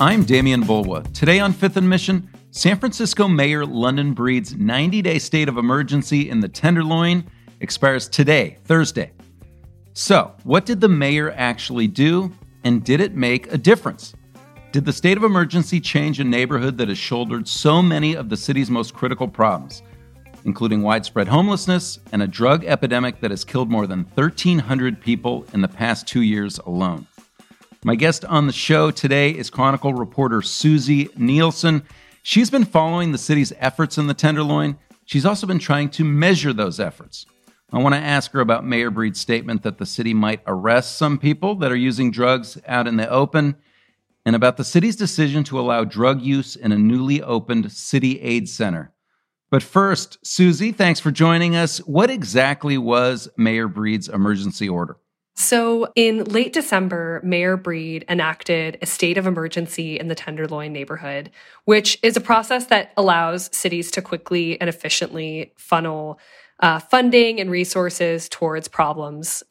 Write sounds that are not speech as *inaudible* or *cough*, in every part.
I'm Demian Bulwa. Today on Fifth and Mission, San Francisco Mayor London Breed's 90 day state of emergency in the Tenderloin expires today, Thursday. So, what did the mayor actually do, and did it make a difference? Did the state of emergency change a neighborhood that has shouldered so many of the city's most critical problems, including widespread homelessness and a drug epidemic that has killed more than 1,300 people in the past two years alone? My guest on the show today is Chronicle reporter Susie Neilson. She's been following the city's efforts in the Tenderloin. She's also been trying to measure those efforts. I want to ask her about Mayor Breed's statement that the city might arrest some people that are using drugs out in the open, and about the city's decision to allow drug use in a newly opened City Aid Center. But first, Susie, thanks for joining us. What exactly was Mayor Breed's emergency order? So, in late December, Mayor Breed enacted a state of emergency in the Tenderloin neighborhood, which is a process that allows cities to quickly and efficiently funnel uh, funding and resources towards problems.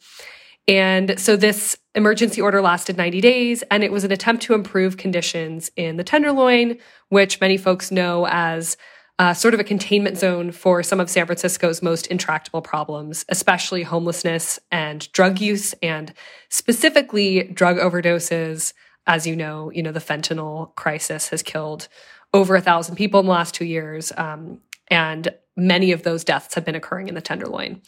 And so, this emergency order lasted 90 days, and it was an attempt to improve conditions in the Tenderloin, which many folks know as uh, sort of a containment zone for some of San Francisco's most intractable problems, especially homelessness and drug use, and specifically drug overdoses. As you know, you know the fentanyl crisis has killed over a thousand people in the last two years, um, and many of those deaths have been occurring in the Tenderloin.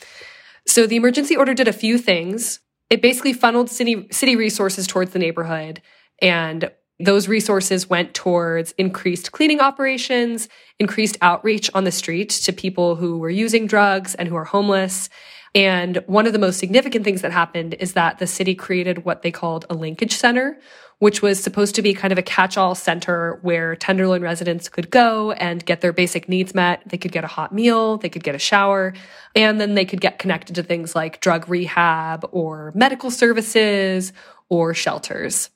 So the emergency order did a few things. It basically funneled city city resources towards the neighborhood and those resources went towards increased cleaning operations, increased outreach on the street to people who were using drugs and who are homeless. And one of the most significant things that happened is that the city created what they called a linkage center, which was supposed to be kind of a catch all center where Tenderloin residents could go and get their basic needs met. They could get a hot meal, they could get a shower, and then they could get connected to things like drug rehab or medical services or shelters.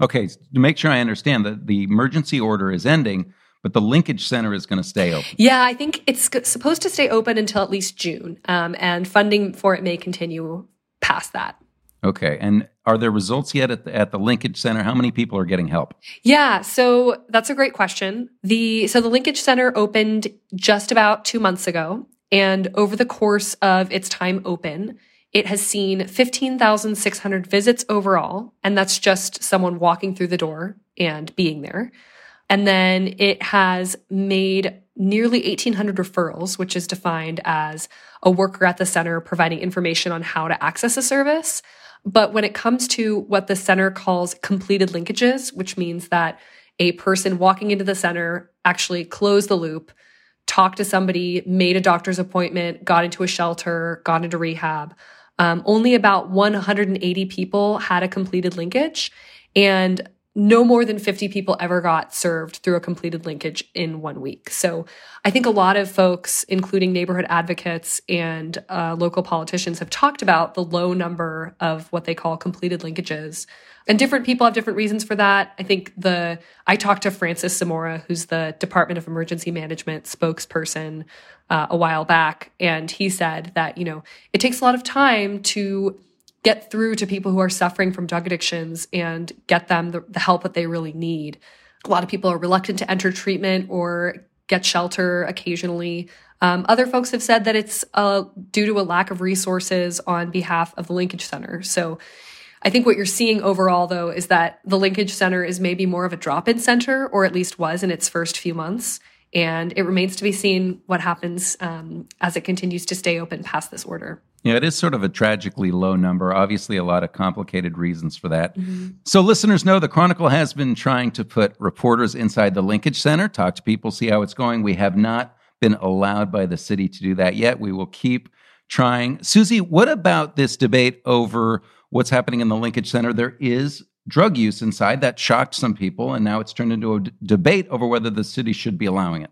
Okay, to make sure I understand that the emergency order is ending, but the linkage center is going to stay open. Yeah, I think it's supposed to stay open until at least June, um, and funding for it may continue past that. Okay, and are there results yet at the, at the linkage center? How many people are getting help? Yeah, so that's a great question. The so the linkage center opened just about two months ago, and over the course of its time open, it has seen 15,600 visits overall, and that's just someone walking through the door and being there. And then it has made nearly 1,800 referrals, which is defined as a worker at the center providing information on how to access a service. But when it comes to what the center calls completed linkages, which means that a person walking into the center actually closed the loop, talked to somebody, made a doctor's appointment, got into a shelter, got into rehab, um, only about 180 people had a completed linkage, and no more than 50 people ever got served through a completed linkage in one week. So I think a lot of folks, including neighborhood advocates and uh, local politicians, have talked about the low number of what they call completed linkages. And different people have different reasons for that. I think the, I talked to Francis Zamora, who's the Department of Emergency Management spokesperson uh, a while back. And he said that, you know, it takes a lot of time to get through to people who are suffering from drug addictions and get them the, the help that they really need. A lot of people are reluctant to enter treatment or get shelter occasionally. Um, other folks have said that it's uh, due to a lack of resources on behalf of the Linkage Center. So I think what you're seeing overall, though, is that the Linkage Center is maybe more of a drop in center, or at least was in its first few months. And it remains to be seen what happens um, as it continues to stay open past this order. Yeah, it is sort of a tragically low number. Obviously, a lot of complicated reasons for that. Mm-hmm. So, listeners know the Chronicle has been trying to put reporters inside the Linkage Center, talk to people, see how it's going. We have not been allowed by the city to do that yet. We will keep trying. Susie, what about this debate over what's happening in the Linkage Center? There is drug use inside. That shocked some people, and now it's turned into a d- debate over whether the city should be allowing it.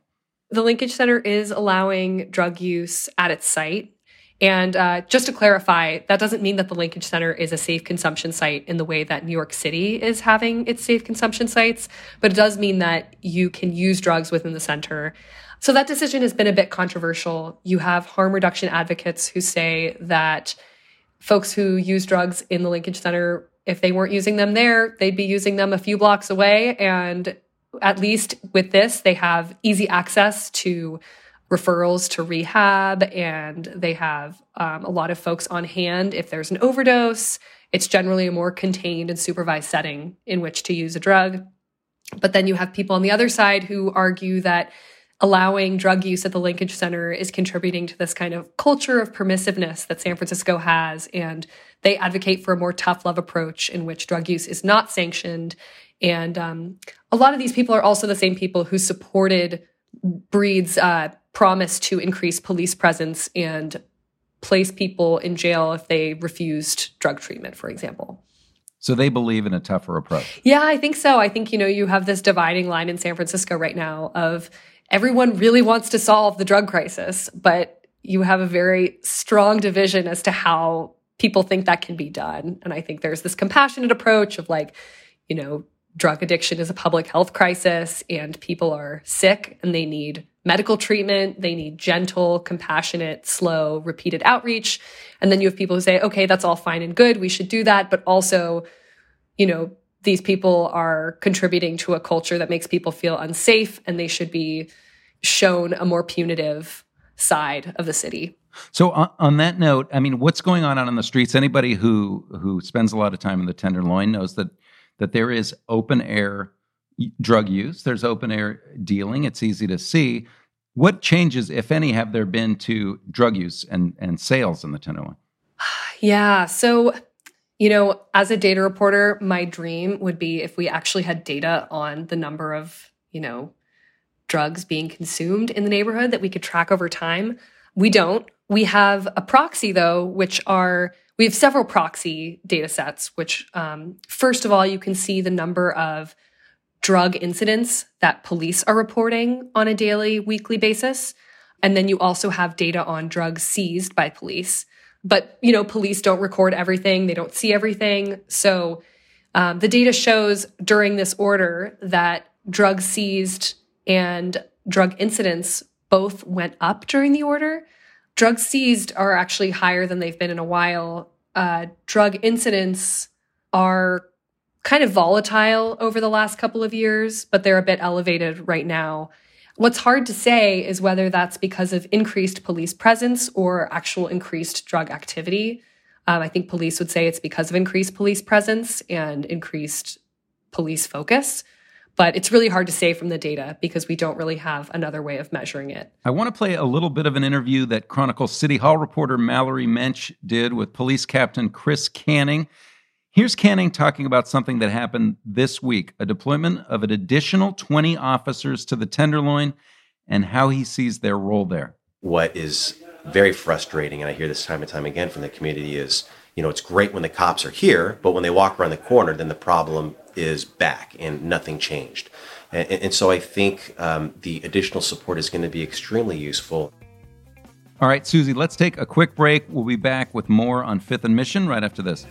The Linkage Center is allowing drug use at its site. And uh, just to clarify, that doesn't mean that the Linkage Center is a safe consumption site in the way that New York City is having its safe consumption sites, but it does mean that you can use drugs within the center. So that decision has been a bit controversial. You have harm reduction advocates who say that folks who use drugs in the Linkage Center if they weren't using them there, they'd be using them a few blocks away. And at least with this, they have easy access to referrals to rehab and they have um, a lot of folks on hand if there's an overdose. It's generally a more contained and supervised setting in which to use a drug. But then you have people on the other side who argue that allowing drug use at the Linkage Center is contributing to this kind of culture of permissiveness that San Francisco has. And they advocate for a more tough love approach in which drug use is not sanctioned. And um, a lot of these people are also the same people who supported Breed's uh, promise to increase police presence and place people in jail if they refused drug treatment, for example. So they believe in a tougher approach. Yeah, I think so. I think, you know, you have this dividing line in San Francisco right now of everyone really wants to solve the drug crisis, but you have a very strong division as to how people think that can be done. And I think there's this compassionate approach of like, you know, drug addiction is a public health crisis and people are sick and they need medical treatment. They need gentle, compassionate, slow, repeated outreach. And then you have people who say, okay, that's all fine and good. We should do that. But also, you know, these people are contributing to a culture that makes people feel unsafe and they should be shown a more punitive side of the city. So on, on, that note, I mean, what's going on out on the streets? Anybody who who spends a lot of time in the Tenderloin knows that that there is open air drug use. There's open air dealing. It's easy to see. What changes, if any, have there been to drug use and and sales in the Tenderloin? *sighs* Yeah. So you know, as a data reporter, my dream would be if we actually had data on the number of, you know, drugs being consumed in the neighborhood that we could track over time. We don't. We have a proxy though, which are we have several proxy data sets, which um, first of all, you can see the number of drug incidents that police are reporting on a daily, weekly basis. And then you also have data on drugs seized by police. But, you know, police don't record everything, they don't see everything. So um, the data shows during this order that drugs seized and drug incidents both went up during the order. Drugs seized are actually higher than they've been in a while. Uh, drug incidents are kind of volatile over the last couple of years, but they're a bit elevated right now. What's hard to say is whether that's because of increased police presence or actual increased drug activity. Um, I think police would say it's because of increased police presence and increased police focus. But it's really hard to say from the data because we don't really have another way of measuring it. I want to play a little bit of an interview that Chronicle City Hall reporter Mallory Moench did with police captain Chris Canning. Here's Canning talking about something that happened this week a deployment of an additional 20 officers to the Tenderloin and how he sees their role there. What is very frustrating, and I hear this time and time again from the community, is you know, it's great when the cops are here, but when they walk around the corner, then the problem is back and nothing changed. And, and so I think um, the additional support is going to be extremely useful. All right, Susie, let's take a quick break. We'll be back with more on Fifth and Mission right after this.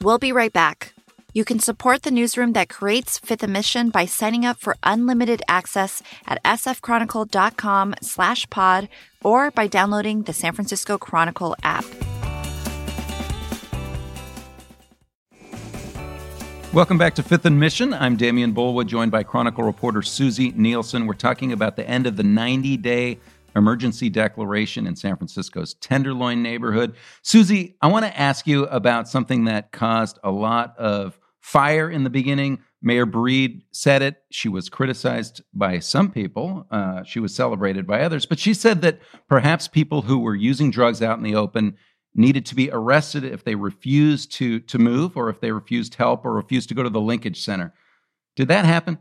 We'll be right back. You can support the newsroom that creates Fifth and Mission by signing up for unlimited access at sfchronicle.com slash pod or by downloading the San Francisco Chronicle app. Welcome back to Fifth and Mission. I'm Demian Bulwa, joined by Chronicle reporter Susie Neilson. We're talking about the end of the 90 day emergency declaration in San Francisco's Tenderloin neighborhood. Susie, I want to ask you about something that caused a lot of fire in the beginning. Mayor Breed said it. She was criticized by some people. Uh, she was celebrated by others. But she said that perhaps people who were using drugs out in the open needed to be arrested if they refused to, to move or if they refused help or refused to go to the linkage center. Did that happen?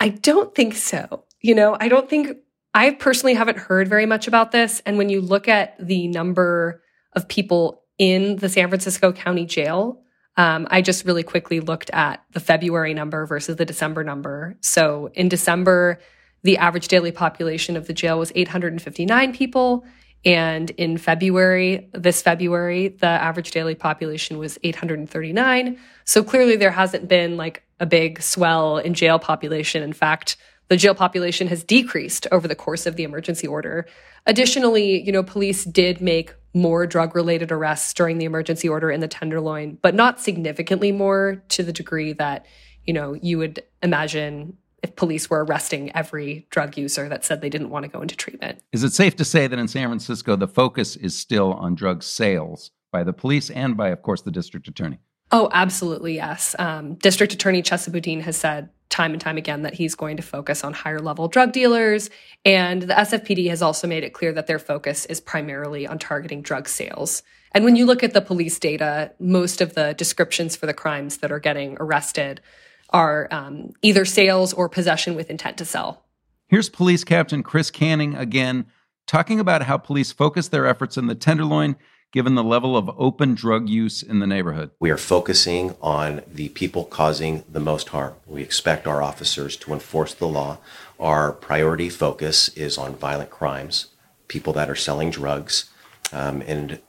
I don't think so. You know, I don't think I personally haven't heard very much about this. And when you look at the number of people in the San Francisco County Jail, um, I just really quickly looked at the February number versus the December number. So in December, the average daily population of the jail was 859 people. And in February, this February, the average daily population was 839. So clearly there hasn't been like a big swell in jail population. In fact, the jail population has decreased over the course of the emergency order. Additionally, you know, police did make more drug related arrests during the emergency order in the Tenderloin, but not significantly more to the degree that, you know, you would imagine if police were arresting every drug user that said they didn't want to go into treatment. Is it safe to say that in San Francisco, the focus is still on drug sales by the police and by, of course, the district attorney? Oh, absolutely, yes. Um, District Attorney Chesa Boudin has said time and time again that he's going to focus on higher level drug dealers. And the SFPD has also made it clear that their focus is primarily on targeting drug sales. And when you look at the police data, most of the descriptions for the crimes that are getting arrested are um, either sales or possession with intent to sell. Here's Police Captain Chris Canning again talking about how police focus their efforts in the Tenderloin given the level of open drug use in the neighborhood? We are focusing on the people causing the most harm. We expect our officers to enforce the law. Our priority focus is on violent crimes, people that are selling drugs, um, and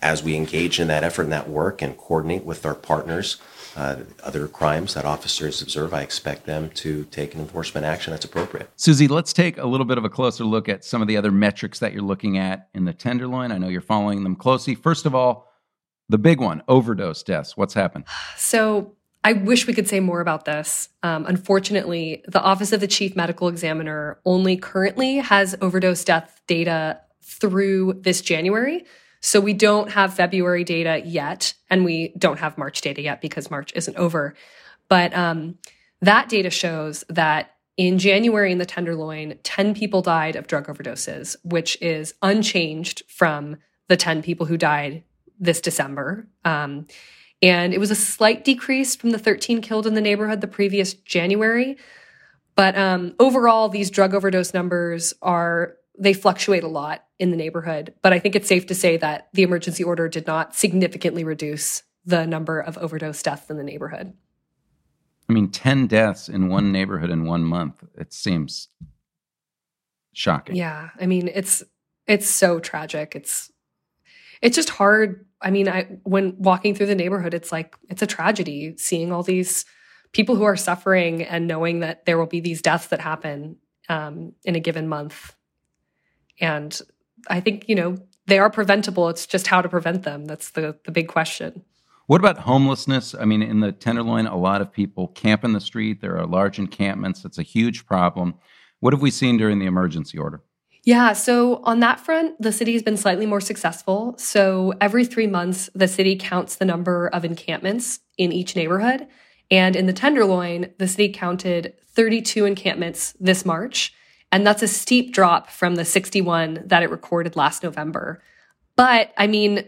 as we engage in that effort and that work and coordinate with our partners, uh, other crimes that officers observe, I expect them to take an enforcement action that's appropriate. Susie, let's take a little bit of a closer look at some of the other metrics that you're looking at in the Tenderloin. I know you're following them closely. First of all, the big one overdose deaths. What's happened? So, I wish we could say more about this. Um, unfortunately, the Office of the Chief Medical Examiner only currently has overdose death data through this January. So we don't have February data yet, and we don't have March data yet because March isn't over. But um, that data shows that in January in the Tenderloin, 10 people died of drug overdoses, which is unchanged from the 10 people who died this December. Um, and it was a slight decrease from the 13 killed in the neighborhood the previous January. But um, overall, these drug overdose numbers are they fluctuate a lot in the neighborhood. But I think it's safe to say that the emergency order did not significantly reduce the number of overdose deaths in the neighborhood. I mean, 10 deaths in one neighborhood in one month. It seems shocking. Yeah. I mean, it's it's so tragic. It's it's just hard. I mean, I when walking through the neighborhood, it's like it's a tragedy seeing all these people who are suffering and knowing that there will be these deaths that happen um, in a given month and I think, you know, they are preventable. It's just how to prevent them. That's the, the big question. What about homelessness? I mean, in the Tenderloin, a lot of people camp in the street. There are large encampments. It's a huge problem. What have we seen during the emergency order? Yeah, so on that front, the city has been slightly more successful. So every three months, the city counts the number of encampments in each neighborhood. And in the Tenderloin, the city counted 32 encampments this March. And that's a steep drop from the 61 that it recorded last November. But I mean,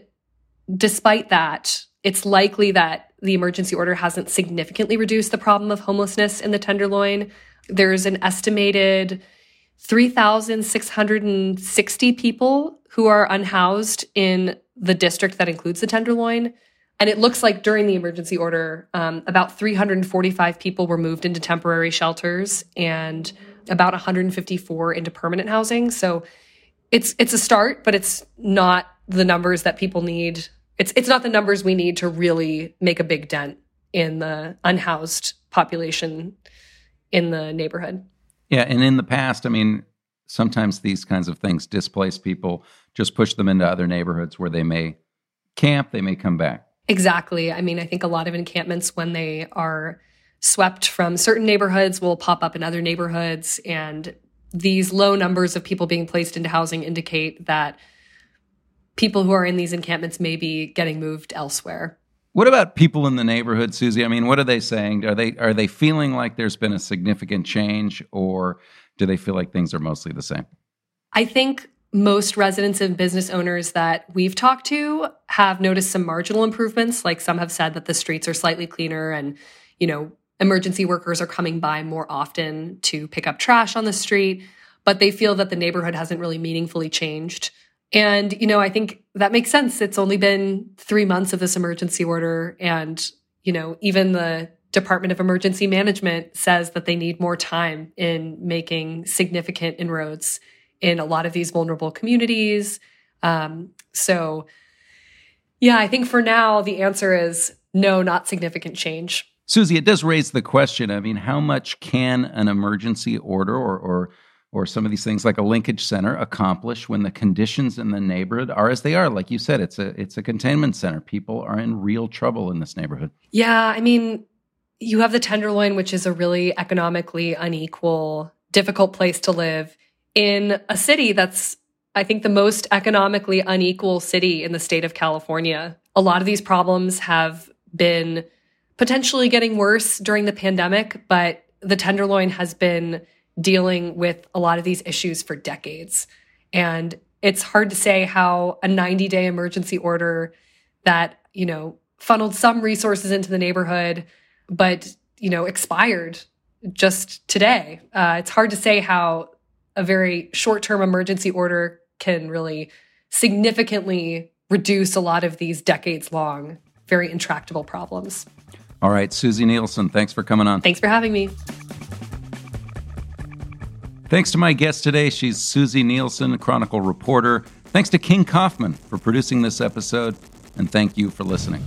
despite that, it's likely that the emergency order hasn't significantly reduced the problem of homelessness in the Tenderloin. There's an estimated 3,660 people who are unhoused in the district that includes the Tenderloin. And it looks like during the emergency order, um, about 345 people were moved into temporary shelters and about 154 into permanent housing. So it's it's a start, but it's not the numbers that people need. It's it's not the numbers we need to really make a big dent in the unhoused population in the neighborhood. Yeah, and in the past, I mean, sometimes these kinds of things displace people, just push them into other neighborhoods where they may camp, they may come back. Exactly. I mean, I think a lot of encampments when they are swept from certain neighborhoods will pop up in other neighborhoods. And these low numbers of people being placed into housing indicate that people who are in these encampments may be getting moved elsewhere. What about people in the neighborhood, Susie? I mean, what are they saying? Are they are they feeling like there's been a significant change or do they feel like things are mostly the same? I think most residents and business owners that we've talked to have noticed some marginal improvements. Like some have said that the streets are slightly cleaner and, you know, emergency workers are coming by more often to pick up trash on the street, but they feel that the neighborhood hasn't really meaningfully changed. And, you know, I think that makes sense. It's only been three months of this emergency order. And, you know, even the Department of Emergency Management says that they need more time in making significant inroads in a lot of these vulnerable communities. Um, so, yeah, I think for now, the answer is no, not significant change. Susie, it does raise the question. I mean, how much can an emergency order or, or or some of these things like a linkage center accomplish when the conditions in the neighborhood are as they are? Like you said it's a it's a containment center. People are in real trouble in this neighborhood. Yeah i mean you have the tenderloin which is a really economically unequal difficult place to live in a city that's i think the most economically unequal city in the state of california. A lot of these problems have been potentially getting worse during the pandemic but the tenderloin has been dealing with a lot of these issues for decades. And it's hard to say how a 90 day emergency order that, you know, funneled some resources into the neighborhood, but, you know, expired just today. Uh, it's hard to say how a very short term emergency order can really significantly reduce a lot of these decades long, very intractable problems. All right, Susie Neilson, thanks for coming on. Thanks for having me. Thanks to my guest today. She's Susie Neilson, Chronicle reporter. Thanks to King Kaufman for producing this episode. And thank you for listening.